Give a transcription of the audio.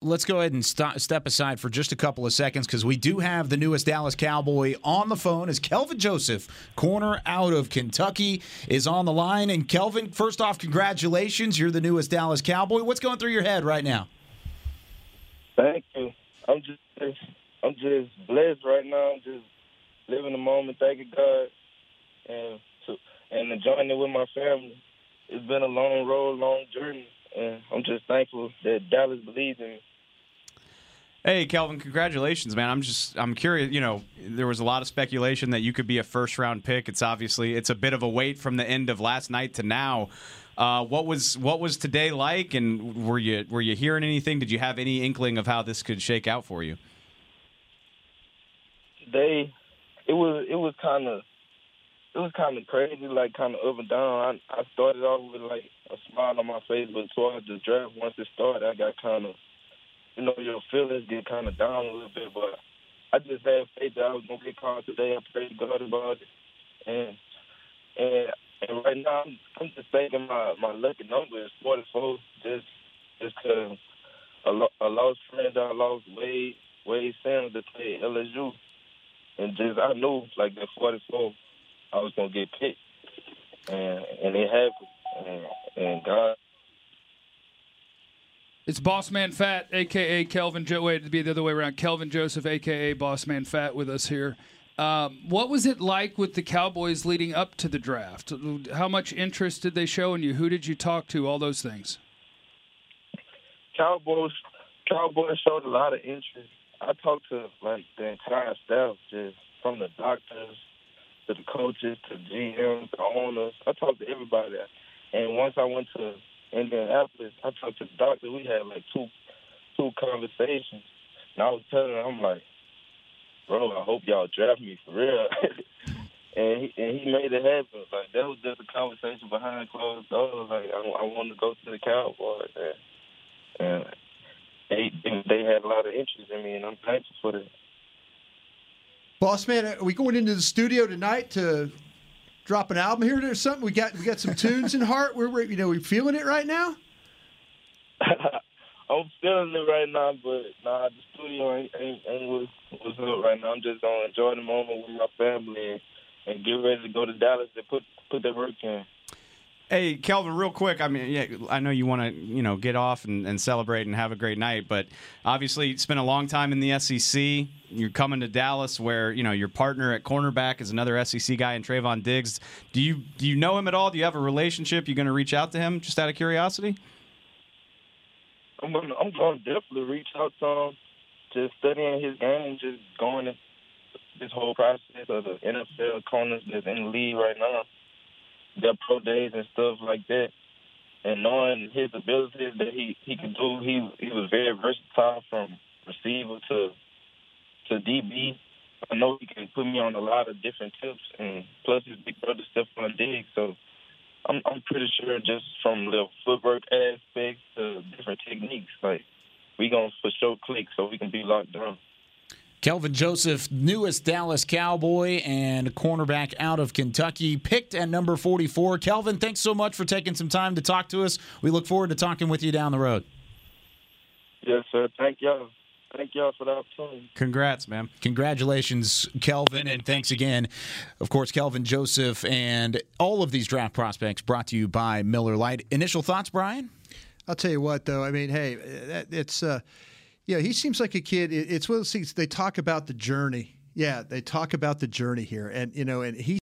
Let's go ahead and st- step aside for just a couple of seconds because we do have the newest Dallas Cowboy on the phone. As Kelvin Joseph, corner out of Kentucky, is on the line. And Kelvin, first off, congratulations! You're the newest Dallas Cowboy. What's going through your head right now? Thank you. I'm just, I'm just blessed right now. I'm just living the moment, thanking God, and to, and enjoying it with my family. It's been a long road, long journey, and I'm just thankful that Dallas believes in me. Hey, Kelvin, congratulations, man. I'm just I'm curious, you know, there was a lot of speculation that you could be a first round pick. It's obviously it's a bit of a wait from the end of last night to now. Uh, what was what was today like and were you were you hearing anything? Did you have any inkling of how this could shake out for you? Today it was it was kind of it was kind of crazy, like kind of up and down. I I started off with like a smile on my face, but towards the draft, once it started, I got kind of you know, your feelings get kind of down a little bit. But I just had faith that I was gonna get called today. I prayed to God about it, and and and right now I'm, I'm just thinking my my lucky number is 44. Just just cause a, lo- a lost friend I lost Wayde Wayde Sims to play LSU, and just I knew like that 44 I was gonna get picked, and and it happened, and, and God It's Boss Man Fat, aka Kelvin. Jo- wait, to be the other way around. Kelvin Joseph, aka Boss Man Fat, with us here. Um, what was it like with the Cowboys leading up to the draft? How much interest did they show in you? Who did you talk to? All those things. Cowboys Cowboys showed a lot of interest. I talked to like the entire staff, just from the doctors to the coaches to GMs, the owners. I talked to everybody. And once I went to Indianapolis, I talked to the doctor. We had like two two conversations. And I was telling him, I'm like, bro, I hope y'all draft me for real. and he and he made it happen. Like that was just a conversation behind closed doors. Like I, I wanted to go to the Cowboys, and, and they they had a lot of interest in me, and I'm thankful for that. Boss man, are we going into the studio tonight to drop an album here or something? We got we got some tunes in heart. We're, we're you know we feeling it right now. I'm feeling it right now, but nah, the studio ain't ain't, ain't what's, what's up right now. I'm just gonna enjoy the moment with my family and, and get ready to go to Dallas and put put that work in. Hey, Kelvin, real quick. I mean, yeah, I know you want to, you know, get off and, and celebrate and have a great night, but obviously, it's been a long time in the SEC. You're coming to Dallas, where you know your partner at cornerback is another SEC guy in Trevon Diggs. Do you do you know him at all? Do you have a relationship? You're going to reach out to him just out of curiosity? I'm gonna I'm gonna definitely reach out to him, just studying his game, just going in this whole process of the NFL corners that's in the league right now, their pro days and stuff like that, and knowing his abilities that he he can do. He he was very versatile from receiver to to DB. I know he can put me on a lot of different tips, and plus his big brother Stefon Diggs, so. I'm I'm pretty sure just from the footwork aspects to different techniques, like we gonna for sure click so we can be locked down. Kelvin Joseph, newest Dallas Cowboy and cornerback out of Kentucky, picked at number 44. Kelvin, thanks so much for taking some time to talk to us. We look forward to talking with you down the road. Yes, sir. Thank y'all. Thank y'all for the opportunity. Congrats, man. Congratulations, Kelvin, and thanks again. Of course, Kelvin Joseph and all of these draft prospects brought to you by Miller Lite. Initial thoughts, Brian? I'll tell you what, though. I mean, hey, it's uh, yeah, he seems like a kid. It's one of those things they talk about the journey. Yeah, they talk about the journey here, and you know, and he